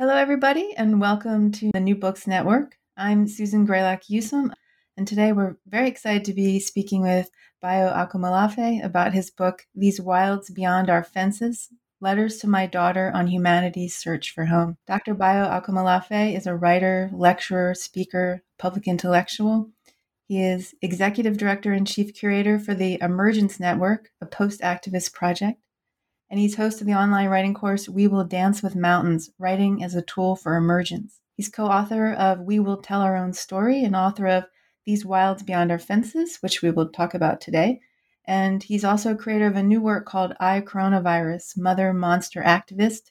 Hello, everybody, and welcome to the New Books Network. I'm Susan Greylock Yusum, and today we're very excited to be speaking with Bayo Akomolafe about his book, These Wilds Beyond Our Fences Letters to My Daughter on Humanity's Search for Home. Dr. Bayo Akomolafe is a writer, lecturer, speaker, public intellectual. He is executive director and chief curator for the Emergence Network, a post activist project and he's host of the online writing course We Will Dance with Mountains Writing as a Tool for Emergence. He's co author of We Will Tell Our Own Story and author of These Wilds Beyond Our Fences, which we will talk about today. And he's also creator of a new work called I Coronavirus Mother Monster Activist,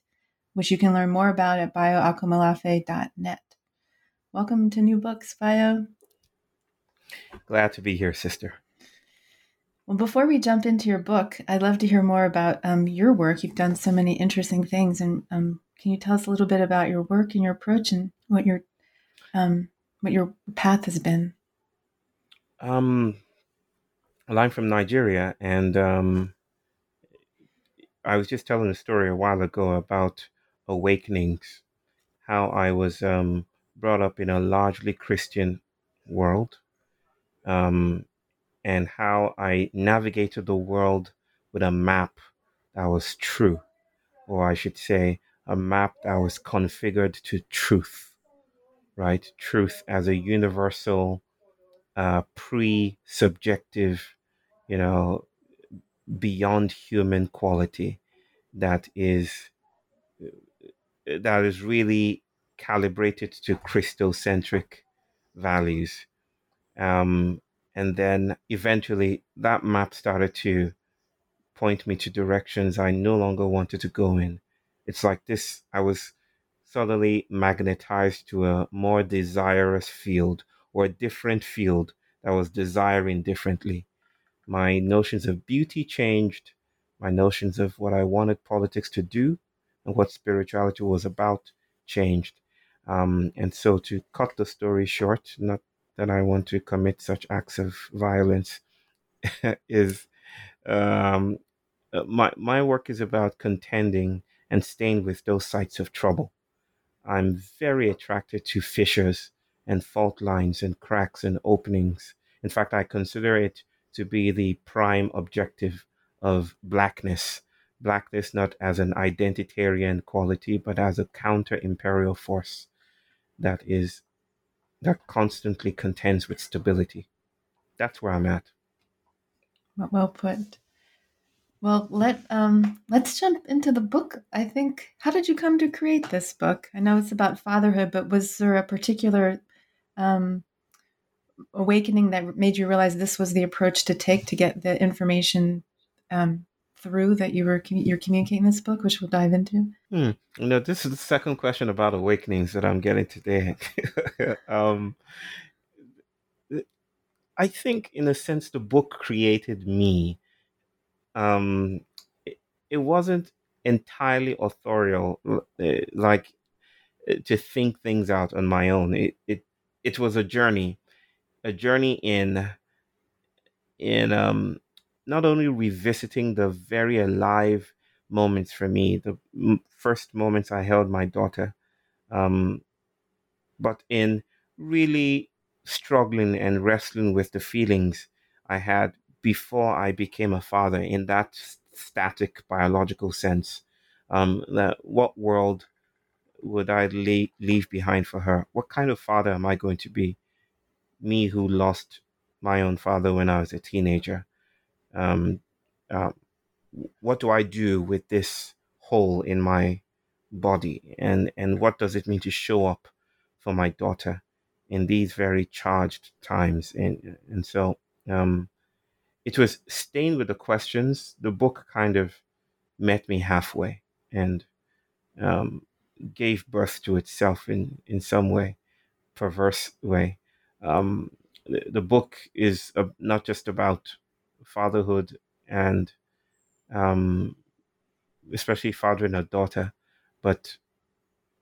which you can learn more about at bayoakomolafe.net. Welcome to New Books, Bayo. Glad to be here, sister. Well, before we jump into your book, I'd love to hear more about um, your work. You've done so many interesting things, and um, can you tell us a little bit about your work and your approach and what your um, what your path has been? Um, well, I'm from Nigeria, and um, I was just telling a story a while ago about awakenings, how I was um, brought up in a largely Christian world. Um, and how I navigated the world with a map that was true, or I should say, a map that was configured to truth, right? Truth as a universal, uh, pre subjective, you know, beyond human quality that is that is really calibrated to Christocentric values. Um, and then eventually that map started to point me to directions I no longer wanted to go in. It's like this I was suddenly magnetized to a more desirous field or a different field that was desiring differently. My notions of beauty changed, my notions of what I wanted politics to do and what spirituality was about changed. Um, and so, to cut the story short, not that I want to commit such acts of violence is um, uh, my my work is about contending and staying with those sites of trouble. I'm very attracted to fissures and fault lines and cracks and openings. In fact, I consider it to be the prime objective of blackness. Blackness not as an identitarian quality, but as a counter imperial force that is that constantly contends with stability. That's where I'm at. Well put. Well, let um let's jump into the book. I think how did you come to create this book? I know it's about fatherhood, but was there a particular um awakening that made you realize this was the approach to take to get the information um, through that you were you're communicating this book, which we'll dive into? Hmm. You know, this is the second question about awakenings that I'm getting today. um, I think, in a sense, the book created me. Um, it, it wasn't entirely authorial, eh, like eh, to think things out on my own. It it it was a journey, a journey in in um not only revisiting the very alive moments for me, the m- first moments I held my daughter, um, but in really struggling and wrestling with the feelings I had before I became a father in that static biological sense. Um, that what world would I leave, leave behind for her? What kind of father am I going to be? Me who lost my own father when I was a teenager um, uh, what do I do with this hole in my body, and and what does it mean to show up for my daughter in these very charged times, and and so um, it was stained with the questions. The book kind of met me halfway, and um, gave birth to itself in, in some way, perverse way. Um, the, the, book is uh, not just about fatherhood and um, especially fathering a daughter, but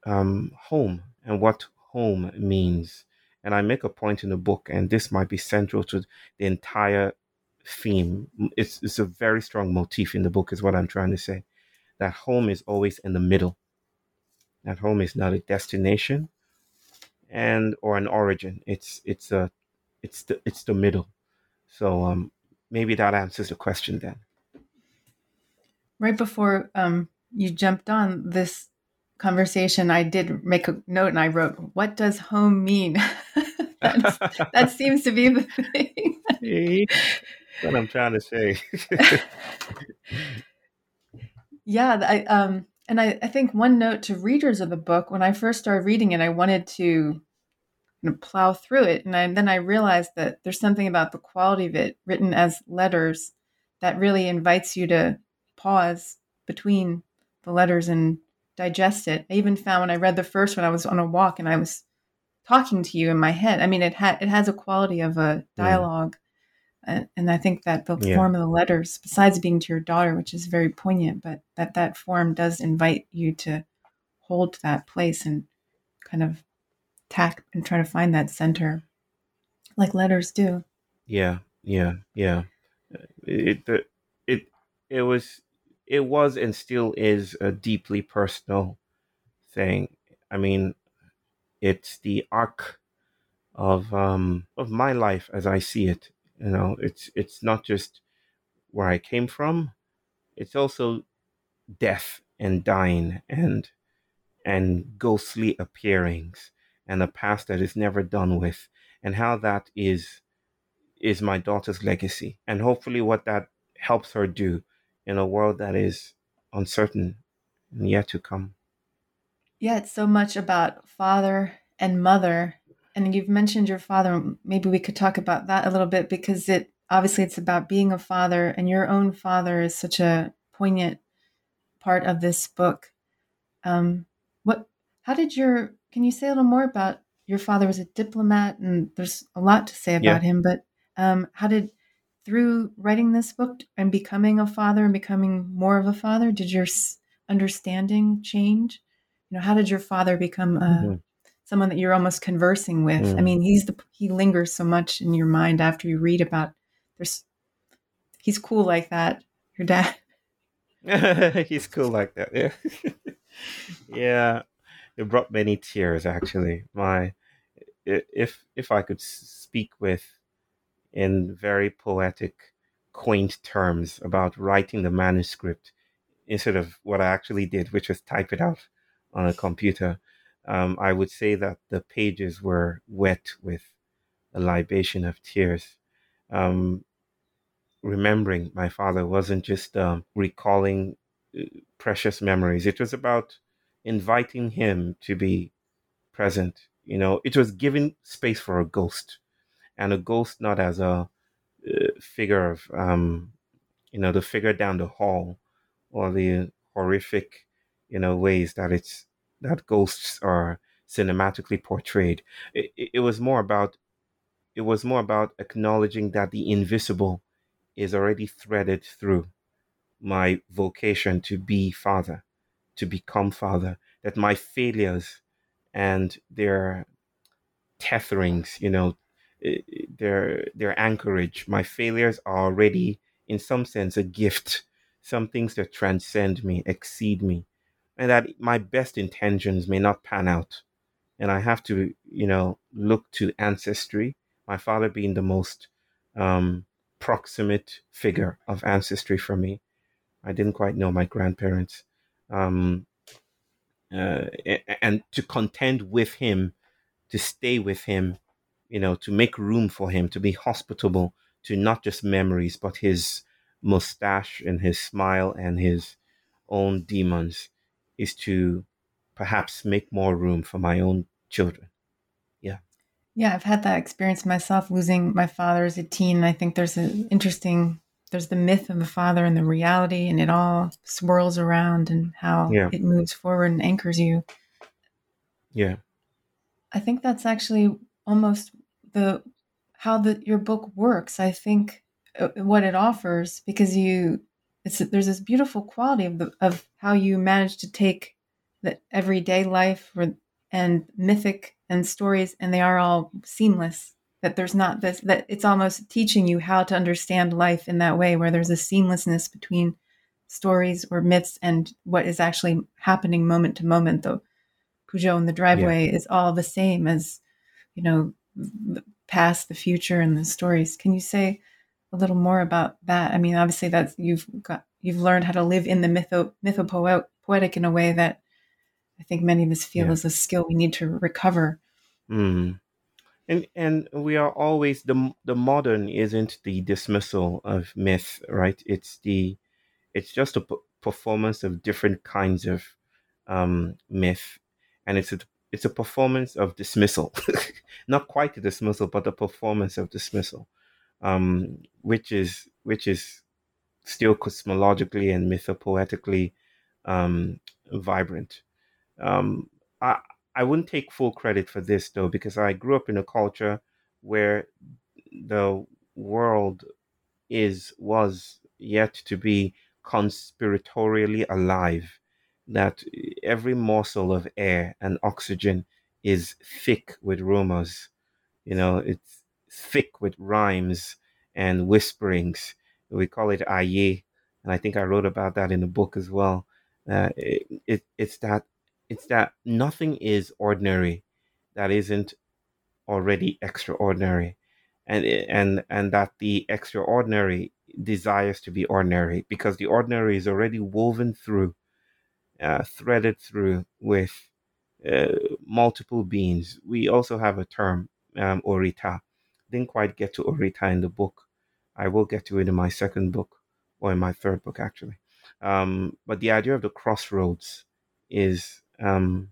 um, home and what home means. And I make a point in the book, and this might be central to the entire theme. It's, it's a very strong motif in the book, is what I'm trying to say. That home is always in the middle. That home is not a destination and or an origin. It's it's a it's the it's the middle. So um maybe that answers the question then. Right before um you jumped on this conversation, I did make a note and I wrote, What does home mean? that seems to be the thing. what I'm trying to say. yeah, I, um, and I, I think one note to readers of the book when I first started reading it, I wanted to know, plow through it, and I, then I realized that there's something about the quality of it written as letters that really invites you to pause between the letters and digest it. I even found when I read the first one, I was on a walk and I was talking to you in my head. I mean, it had it has a quality of a dialogue, mm. and I think that the yeah. form of the letters, besides being to your daughter, which is very poignant, but that that form does invite you to hold that place and kind of tack and try to find that center, like letters do. Yeah, yeah, yeah. It it it, was it was and still is a deeply personal thing. I mean, it's the arc of um of my life as I see it. You know, it's it's not just where I came from. It's also death and dying and and ghostly appearings and a past that is never done with and how that is is my daughter's legacy and hopefully what that helps her do in a world that is uncertain and yet to come. Yeah, it's so much about father and mother. And you've mentioned your father. Maybe we could talk about that a little bit because it obviously it's about being a father, and your own father is such a poignant part of this book. Um, what? How did your? Can you say a little more about your father? Was a diplomat, and there's a lot to say about yeah. him. But um, how did through writing this book and becoming a father and becoming more of a father did your understanding change you know how did your father become uh, mm-hmm. someone that you're almost conversing with mm. i mean he's the he lingers so much in your mind after you read about there's he's cool like that your dad he's cool like that yeah yeah it brought many tears actually my if if i could speak with in very poetic, quaint terms about writing the manuscript instead of what I actually did, which was type it out on a computer. Um, I would say that the pages were wet with a libation of tears. Um, remembering my father wasn't just um, recalling uh, precious memories, it was about inviting him to be present. You know, it was giving space for a ghost and a ghost not as a uh, figure of um, you know the figure down the hall or the horrific you know ways that it's that ghosts are cinematically portrayed it, it was more about it was more about acknowledging that the invisible is already threaded through my vocation to be father to become father that my failures and their tetherings you know their their anchorage. My failures are already, in some sense, a gift. Some things that transcend me, exceed me, and that my best intentions may not pan out. And I have to, you know, look to ancestry. My father being the most um, proximate figure of ancestry for me. I didn't quite know my grandparents. Um, uh, and to contend with him, to stay with him, you know, to make room for him, to be hospitable to not just memories, but his mustache and his smile and his own demons, is to perhaps make more room for my own children. Yeah. Yeah, I've had that experience myself, losing my father as a teen. I think there's an interesting there's the myth of the father and the reality, and it all swirls around and how Yeah. it moves forward and anchors you. Yeah. I think that's actually almost the how the your book works. I think uh, what it offers because you it's there's this beautiful quality of the of how you manage to take the everyday life or, and mythic and stories and they are all seamless that there's not this that it's almost teaching you how to understand life in that way where there's a seamlessness between stories or myths and what is actually happening moment to moment. The Peugeot in the driveway is all the same as you know the past the future and the stories. Can you say a little more about that? I mean obviously that you've got you've learned how to live in the mytho mythopoetic in a way that i think many of us feel Yeah. is a skill we need to recover. Mm. And and we are always the the modern isn't the dismissal of myth, right? It's the it's just a p- performance of different kinds of um, myth, and it's a it's a performance of dismissal, not quite a dismissal, but a performance of dismissal, um, which is which is still cosmologically and mythopoetically um, vibrant. Um, I I wouldn't take full credit for this though, because I grew up in a culture where the world is was yet to be conspiratorially alive. That every morsel of air and oxygen is thick with rumors. You know, it's thick with rhymes and whisperings. We call it aye, and I think I wrote about that in the book as well. Uh, it, it, it's that it's that nothing is ordinary that isn't already extraordinary. And and and that the extraordinary desires to be ordinary because the ordinary is already woven through uh, threaded through with uh, multiple beings. We also have a term um, orita. Didn't quite get to orita in the book. I will get to it in my second book or in my third book actually. Um, but the idea of the crossroads is um,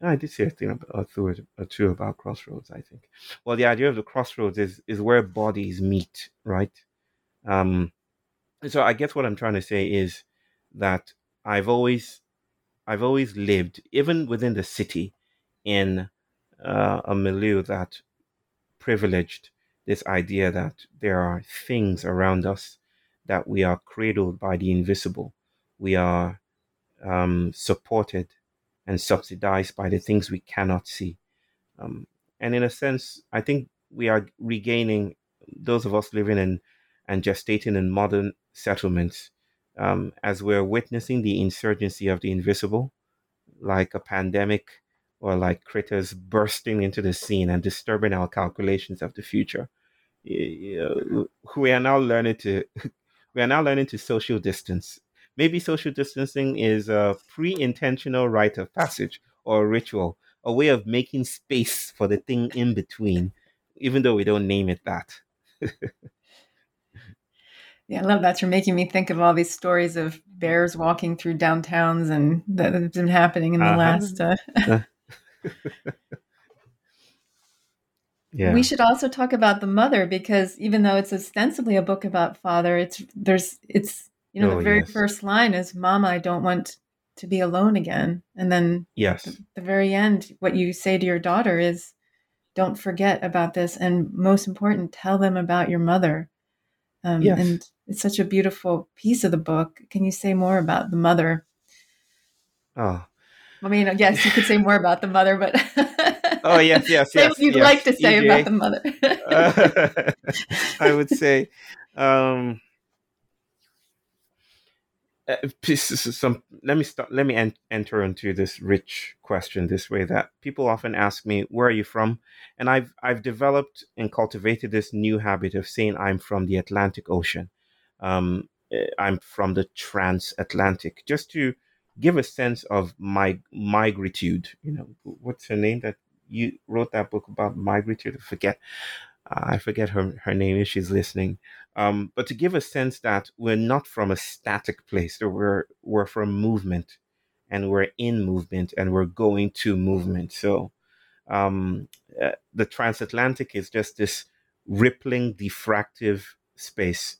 I did say a thing or two, or two about crossroads. I think. Well, the idea of the crossroads is is where bodies meet, right? Um, so I guess what I'm trying to say is that I've always I've always lived, even within the city, in uh, a milieu that privileged this idea that there are things around us that we are cradled by the invisible. We are um, supported and subsidized by the things we cannot see. Um, and in a sense, I think we are regaining those of us living in and gestating in modern settlements um, as we're witnessing the insurgency of the invisible, like a pandemic or like critters bursting into the scene and disturbing our calculations of the future. Know, we are now learning to we are now learning to social distance maybe social distancing is a pre-intentional rite of passage or a ritual, a way of making space for the thing in between, even though we don't name it that. yeah, I love that. You're making me think of all these stories of bears walking through downtowns and that have been happening in the Uh-huh. last. Uh, Yeah. We should also talk about the mother because even though it's ostensibly a book about father, it's there's it's you know Oh, the very yes. first line is "Mama, I don't want to be alone again," and then yes. the, the very end, what you say to your daughter is, "Don't forget about this," and most important, tell them about your mother. Um, Yes. And it's such a beautiful piece of the book. Can you say more about the mother? Oh. I mean, yes, you could say more about the mother, but Oh yes, yes, say yes. what you'd yes. like to say EJ, about the mother. uh, I would say, um, uh, some. Let me start. Let me en- enter into this rich question this way. That people often ask me, "Where are you from?" And I've I've developed and cultivated this new habit of saying I'm from the Atlantic Ocean. Um, eh, I'm from the transatlantic, just to give a sense of my migritude. You know, what's her name that you wrote that book about migritude? I forget. Uh, I forget her her name if she's listening. Um, but to give a sense that we're not from a static place, that we're we're from movement, and we're in movement, and we're going to movement. So, um, uh, the transatlantic is just this rippling, diffractive space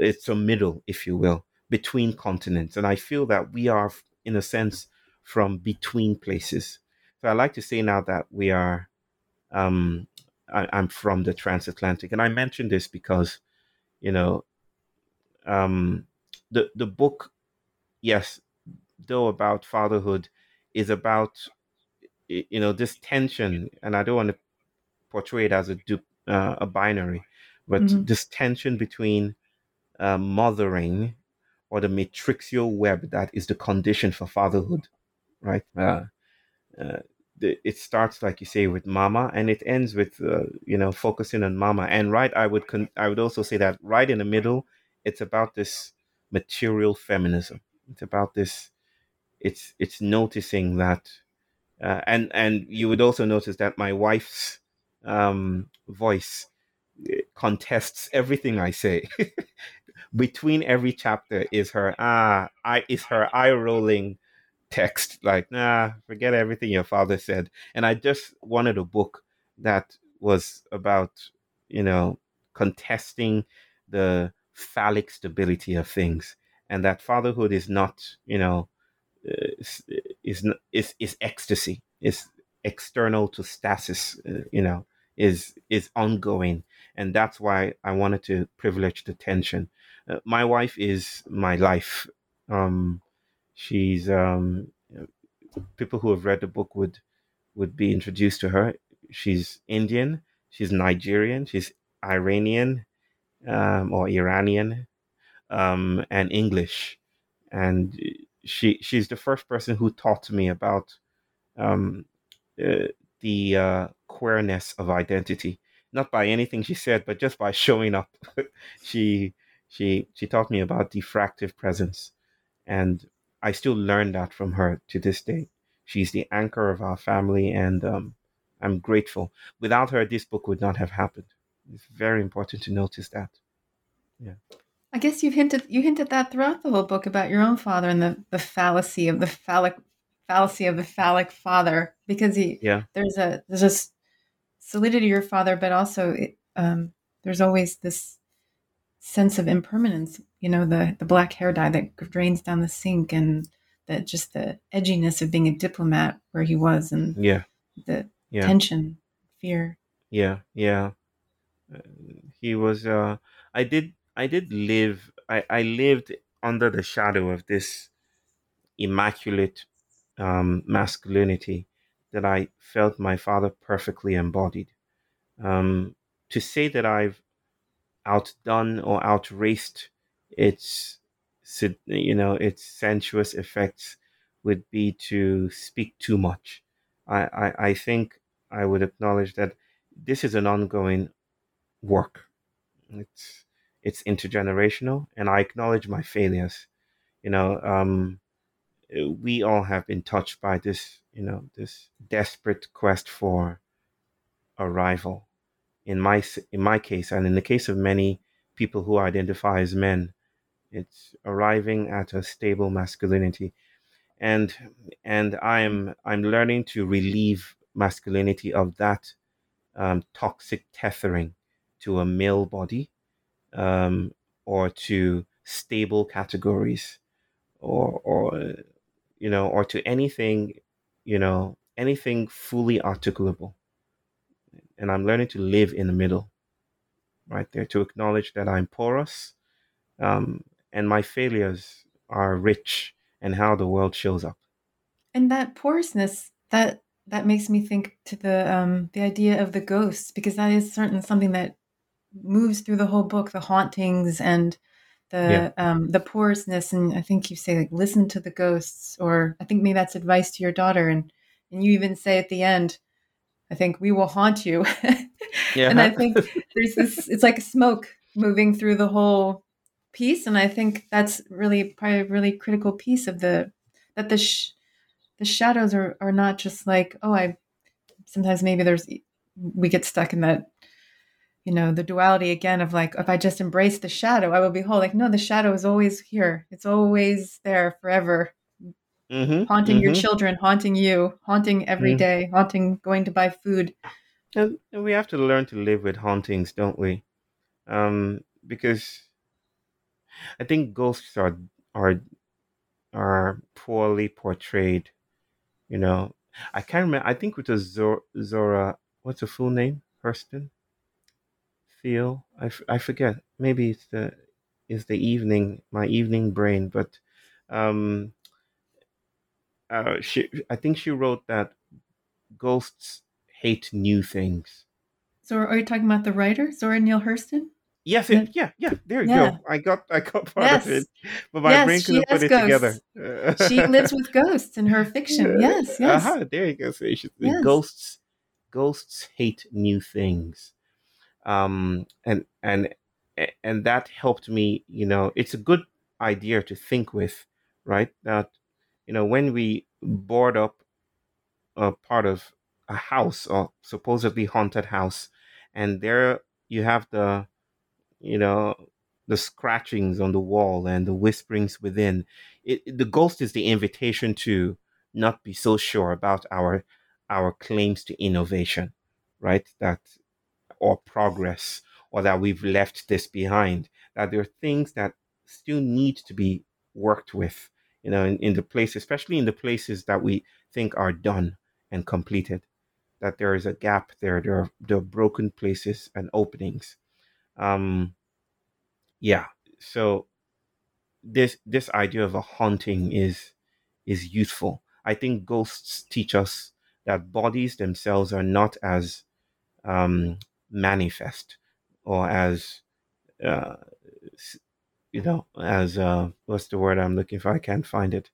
it's a middle, if you will, between continents. And I feel that we are, in a sense, from between places. So I like to say now that we are, um, I, am from the transatlantic. And I mention this because, you know, um, the, the book, yes, though about fatherhood, is about, you know, this tension. And I don't want to portray it as a, uh, a binary, but mm-hmm. this tension between uh, mothering or the matrixial web that is the condition for fatherhood, right? Uh, uh, the, it starts, like you say, with mama, and it ends with uh, you know focusing on mama. And right, I would con- I would also say that right in the middle, it's about this material feminism. It's about this. It's it's noticing that, uh, and and you would also notice that my wife's um, voice contests everything I say. Between every chapter is her ah I is her eye rolling text like nah forget everything your father said and I just wanted a book that was about you know contesting the phallic stability of things and that fatherhood is not you know is is is ecstasy is external to stasis uh, you know is is ongoing and that's why I wanted to privilege the tension. Uh, my wife is my life. Um, she's um, people who have read the book would would be introduced to her. She's Indian, she's Nigerian, she's Iranian um, or Iranian, um, and English, and she she's the first person who taught me about um, uh, the uh, queerness of identity not by anything she said, but just by showing up. she she she taught me about diffractive presence, and I still learn that from her to this day. She's the anchor of our family, and um, I'm grateful. Without her, this book would not have happened. It's very important to notice that. Yeah. I guess you've hinted you hinted that throughout the whole book about your own father and the, the fallacy of the phallic fallacy of the phallic father because he yeah there's a there's a solidity of your father, but also um, there's always this sense of impermanence. You know, the the black hair dye that drains down the sink, and that just the edginess of being a diplomat where he was, and yeah, the yeah. tension, fear. Yeah, yeah. Uh, he was. Uh, I did. I did live. I I lived under the shadow of this immaculate um, masculinity that I felt my father perfectly embodied. Um, to say that I've outdone or outraced its, you know, its sensuous effects would be to speak too much. I, I, I think I would acknowledge that this is an ongoing work. It's it's intergenerational, and I acknowledge my failures. You know, um, we all have been touched by this you know, this desperate quest for arrival. In my in my case, and in the case of many people who identify as men, it's arriving at a stable masculinity, and and I'm I'm learning to relieve masculinity of that um, toxic tethering to a male body, um, or to stable categories, or or you know, or to anything you know, anything fully articulable. And I'm learning to live in the middle, right there, to acknowledge that I'm porous um, and my failures are rich and how the world shows up. And that porousness, that that makes me think to the um, the idea of the ghosts, because that is certainly something that moves through the whole book, the hauntings and the yeah. um, the porousness, and I think you say like listen to the ghosts, or I think maybe that's advice to your daughter, and and you even say at the end, I think we will haunt you, yeah. and I think there's this. It's like smoke moving through the whole piece, and I think that's really probably a really critical piece of the that the sh- the shadows are are not just like oh I sometimes maybe there's we get stuck in that you know the duality again of like if i just embrace the shadow i will be whole like no the shadow is always here it's always there forever mm-hmm, haunting mm-hmm. your children haunting you haunting every mm-hmm. day, haunting going to buy food and we have to learn to live with hauntings don't we um because I think ghosts are are are poorly portrayed. You know, I can't remember. I think it was Zora. Zora what's her full name? Hurston. Theo. I, f- I forget. Maybe it's the is the evening my evening brain, but um, uh, she I think she wrote that ghosts hate new things. So are you talking about the writer Zora Neale Hurston? Yes, it, yeah, yeah. There you yeah. go. I got, I got part yes. of it, but my yes, brain couldn't put it ghosts. together. she lives with ghosts in her fiction. Yes, yes. Uh-huh, there you go. So yes. Ghosts, ghosts hate new things, um, and and and that helped me. You know, it's a good idea to think with, right? That you know, when we board up a part of a house or supposedly haunted house, and there you have the you know, the scratchings on the wall and the whisperings within. It, the ghost is the invitation to not be so sure about our our claims to innovation, right? That or progress, or that we've left this behind. That there are things that still need to be worked with, you know, in, in the place, especially in the places that we think are done and completed. That there is a gap there. There are, there are broken places and openings um, yeah. So this this idea of a haunting is is useful. I think ghosts teach us that bodies themselves are not as um, manifest or as uh, you know as uh, what's the word I'm looking for? I can't find it.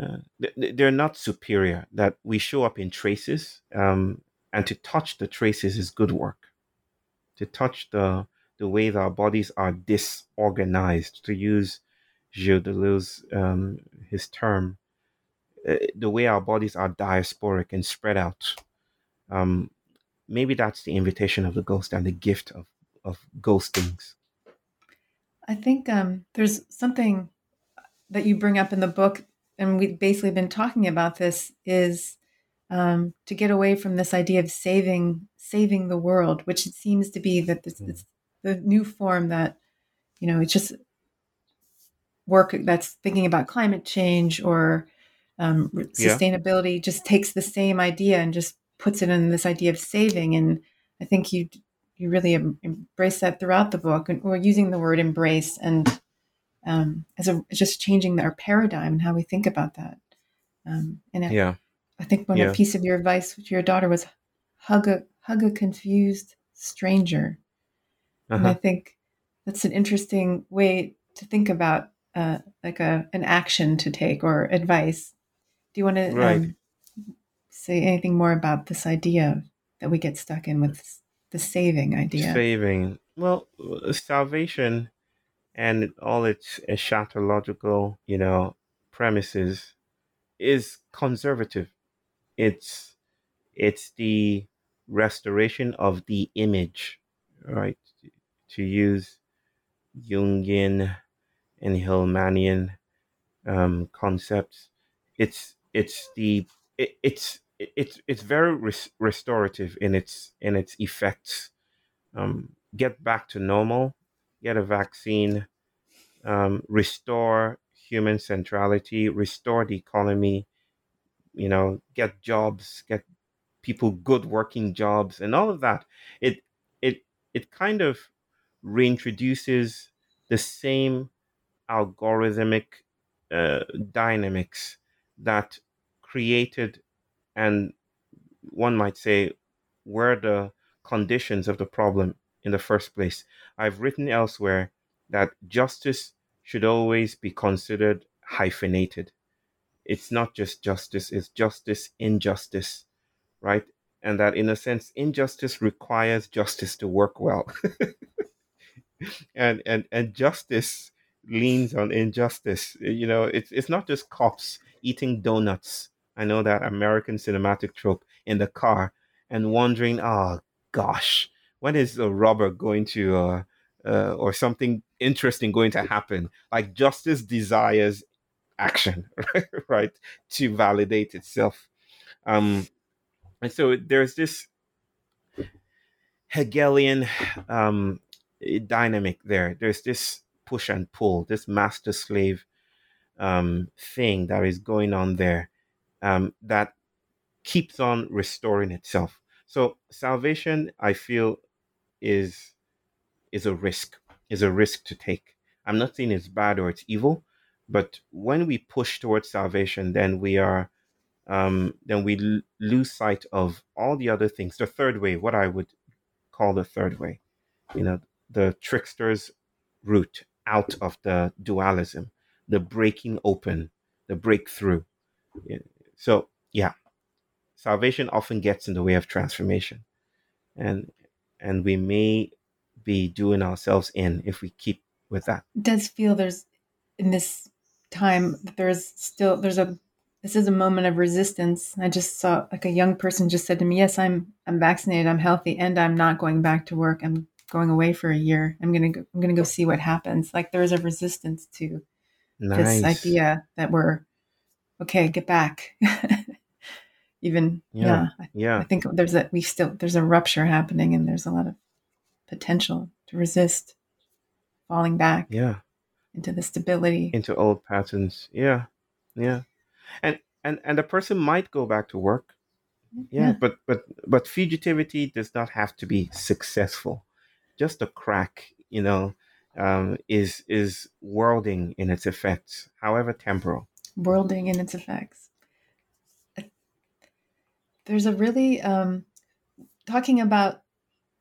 Uh, they're not superior. That we show up in traces, um, and to touch the traces is good work. To touch the the way that our bodies are disorganized, to use Gilles Deleuze, um, his term, uh, the way our bodies are diasporic and spread out. Um, maybe that's the invitation of the ghost and the gift of, of ghostings. I think um, there's something that you bring up in the book, and we've basically been talking about this, is um, to get away from this idea of saving saving the world, which it seems to be that this, this the new form that you know it's just work that's thinking about climate change or um, sustainability yeah. just takes the same idea and just puts it in this idea of saving and i think you you really embrace that throughout the book and we're using the word embrace and um, as a just changing our paradigm and how we think about that um, and yeah i think one yeah. piece of your advice to your daughter was hug a hug a confused stranger uh-huh. And I uh-huh. think that's an interesting way to think about uh, like a an action to take or advice. Do you want to um, say anything more about this idea that we get stuck in with the saving idea? Saving. Well, salvation and all its eschatological, you know, premises is conservative. It's it's the restoration of the image, right? to use Jungian and Hillmanian um, concepts. It's it's the it, it's it's it's very res- restorative in its in its effects. Um, get back to normal, get a vaccine, um, restore human centrality, restore the economy. You know, get jobs, get people good working jobs, and all of that. It it it kind of reintroduces the same algorithmic uh, dynamics that created and one might say were the conditions of the problem in the first place. I've written elsewhere that justice should always be considered hyphenated. It's not just justice, it's justice, injustice, right? And that in a sense, injustice requires justice to work well. and and and justice leans on injustice. You know, it's it's not just cops eating donuts. I know that American cinematic trope in the car and wondering, oh gosh, when is a robber going to uh, uh, or something interesting going to happen? Like justice desires action, right, to validate itself. Um, and so there's this Hegelian um, dynamic there. There's this push and pull, this master slave um, thing that is going on there um, that keeps on restoring itself. So salvation, I feel, is is a risk, is a risk to take. I'm not saying it's bad or it's evil, but when we push towards salvation, then we are um, then we l- lose sight of all the other things. The third way, what I would call the third way, you know, the trickster's route out of the dualism, the breaking open, the breakthrough. So, yeah, salvation often gets in the way of transformation, and and we may be doing ourselves in if we keep with that. It does feel there's in this time that there's still there's a this is a moment of resistance. I just saw like a young person just said to me, "Yes, I'm I'm vaccinated, I'm healthy, and I'm not going back to work. I'm going away for a year. I'm gonna go, I'm gonna go see what happens." Like there's a resistance to nice. this idea that we're okay, get back. Even yeah, yeah, yeah. I think there's a we still there's a rupture happening, and there's a lot of potential to resist falling back. Yeah, into the stability, into old patterns. Yeah, yeah. And and and the person might go back to work. Yeah, yeah, but but but fugitivity does not have to be successful. Just a crack you know um, is is worlding in its effects however temporal worlding and its effects there's a really um, talking about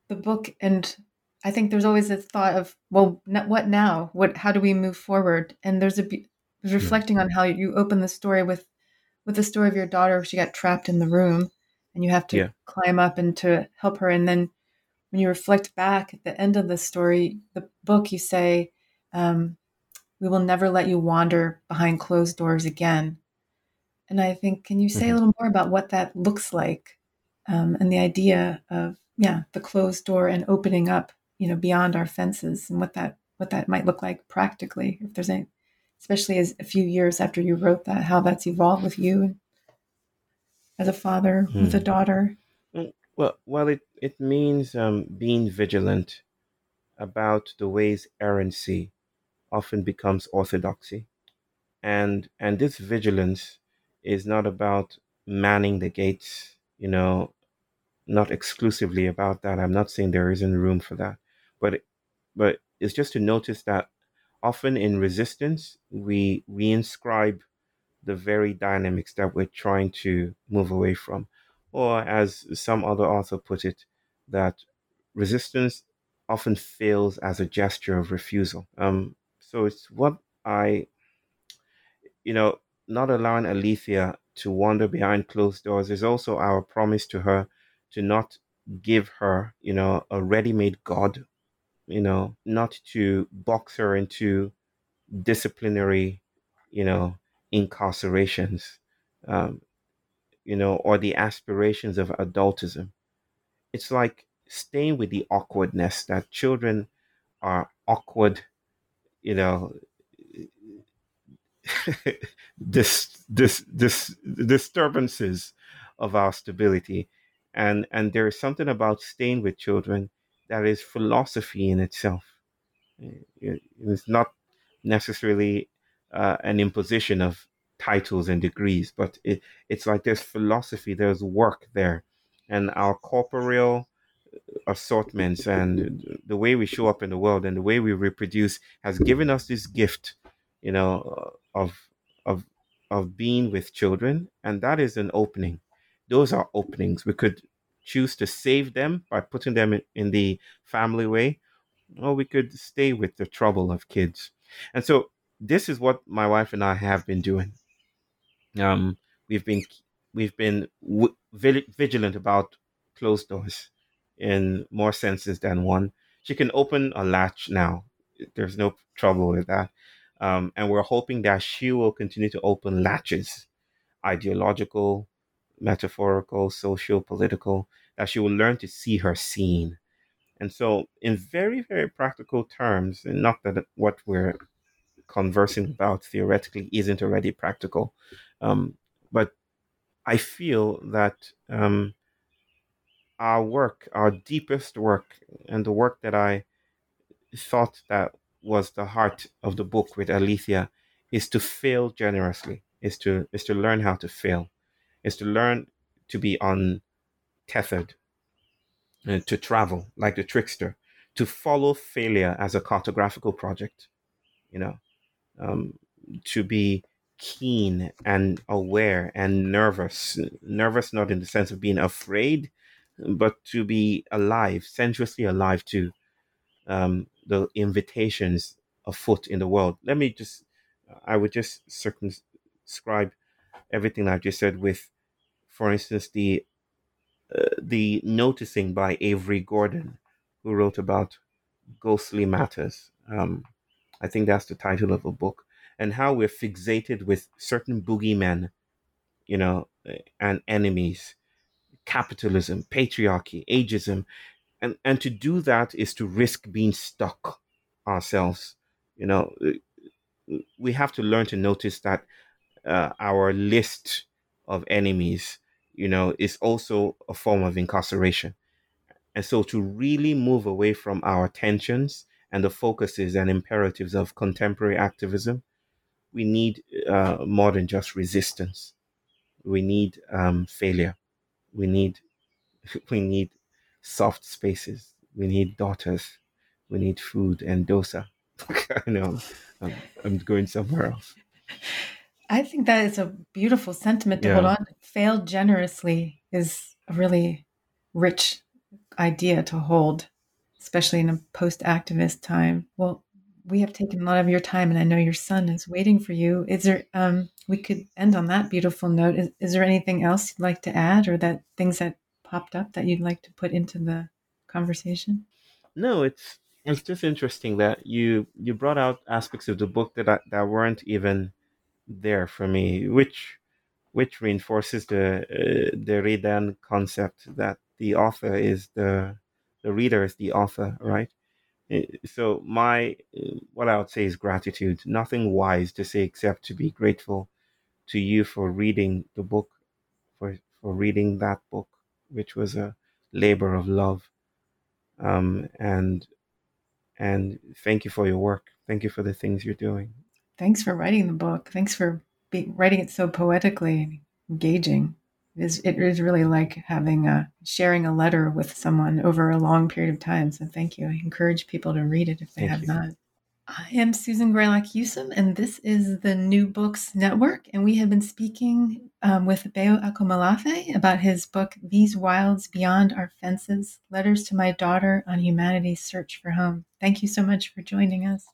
the book and i think there's always a thought of well what now what how do we move forward and there's a reflecting on how you open the story with with the story of your daughter. She got trapped in the room, and you have to yeah. climb up and to help her. And then when you reflect back at the end of the story, the book, you say, um, "We will never let you wander behind closed doors again." And I think, can you say mm-hmm. a little more about what that looks like, um, and the idea of yeah, the closed door and opening up, you know, beyond our fences, and what that what that might look like practically, if there's any especially as a few years after you wrote that, how that's evolved with you as a father hmm. with a daughter? Mm, well, well, it it means um, being vigilant about the ways errancy often becomes orthodoxy, and and this vigilance is not about manning the gates, you know, not exclusively about that. I'm not saying there isn't room for that, but but it's just to notice that often in resistance, we reinscribe the very dynamics that we're trying to move away from. Or, as some other author put it, that resistance often fails as a gesture of refusal. Um, so it's what I, you know, not allowing Alethea to wander behind closed doors is also our promise to her to not give her, you know, a ready made God you know, not to box her into disciplinary, you know, incarcerations, um, you know, or the aspirations of adultism. It's like staying with the awkwardness that children are awkward, you know, this this this disturbances of our stability and and there is something about staying with children that is philosophy in itself. It's not necessarily uh, an imposition of titles and degrees, but it, it's like there's philosophy, there's work there, and our corporeal assortments and the way we show up in the world and the way we reproduce has given us this gift, you know, of of of being with children, and that is an opening. Those are openings. We could choose to save them by putting them in the family way, or we could stay with the trouble of kids. And so this is what my wife and I have been doing. Um, we've been we've been w- vigilant about closed doors in more senses than one. She can open a latch now. There's no trouble with that. Um, and we're hoping that she will continue to open latches, ideological, metaphorical, social, political, that she will learn to see her seen. And so, in very, very practical terms, and not that what we're conversing about theoretically isn't already practical, um, but I feel that um, our work, our deepest work, and the work that I thought that was the heart of the book with Alethea is to fail generously, is to is to learn how to fail, is to learn to be untethered, uh, to travel like the trickster, to follow failure as a cartographical project, you know, um, to be keen and aware and nervous, nervous not in the sense of being afraid, but to be alive, sensuously alive to um, the invitations afoot in the world. Let me just, I would just circumscribe everything I've just said with, for instance, the uh, the noticing by Avery Gordon, who wrote about ghostly matters. Um, I think that's the title of a book, and how we're fixated with certain boogeymen, you know, and enemies, capitalism, patriarchy, ageism, and and to do that is to risk being stuck ourselves. You know, we have to learn to notice that uh, our list of enemies you know, is also a form of incarceration. And so to really move away from our tensions and the focuses and imperatives of contemporary activism, we need uh, more than just resistance. We need um, failure. We need we need soft spaces. We need daughters. We need food and dosa. I know I'm, I'm going somewhere else. I think that is a beautiful sentiment to yeah. hold on. Fail generously is a really rich idea to hold, especially in a post activist time. Well, we have taken a lot of your time, and I know your son is waiting for you. Is there, um, we could end on that beautiful note. Is, is there anything else you'd like to add, or that things that popped up that you'd like to put into the conversation? No, it's it's just interesting that you you brought out aspects of the book that I, that weren't even there for me, which which reinforces the uh, Derridan concept that the author is the the reader is the author, right? Uh, so my uh, what I would say is gratitude. Nothing wise to say except to be grateful to you for reading the book, for for reading that book, which was a labor of love. Um, and and thank you for your work. Thank you for the things you're doing. Thanks for writing the book. Thanks for be, writing it so poetically engaging. It is, it is really like having a sharing a letter with someone over a long period of time. So thank you. I encourage people to read it if they thank have you. not. I am Susan Greylock Yusum, and this is the New Books Network. And we have been speaking um, with Bayo Akomolafe about his book, These Wilds Beyond Our Fences Letters to My Daughter on Humanity's Search for Home. Thank you so much for joining us.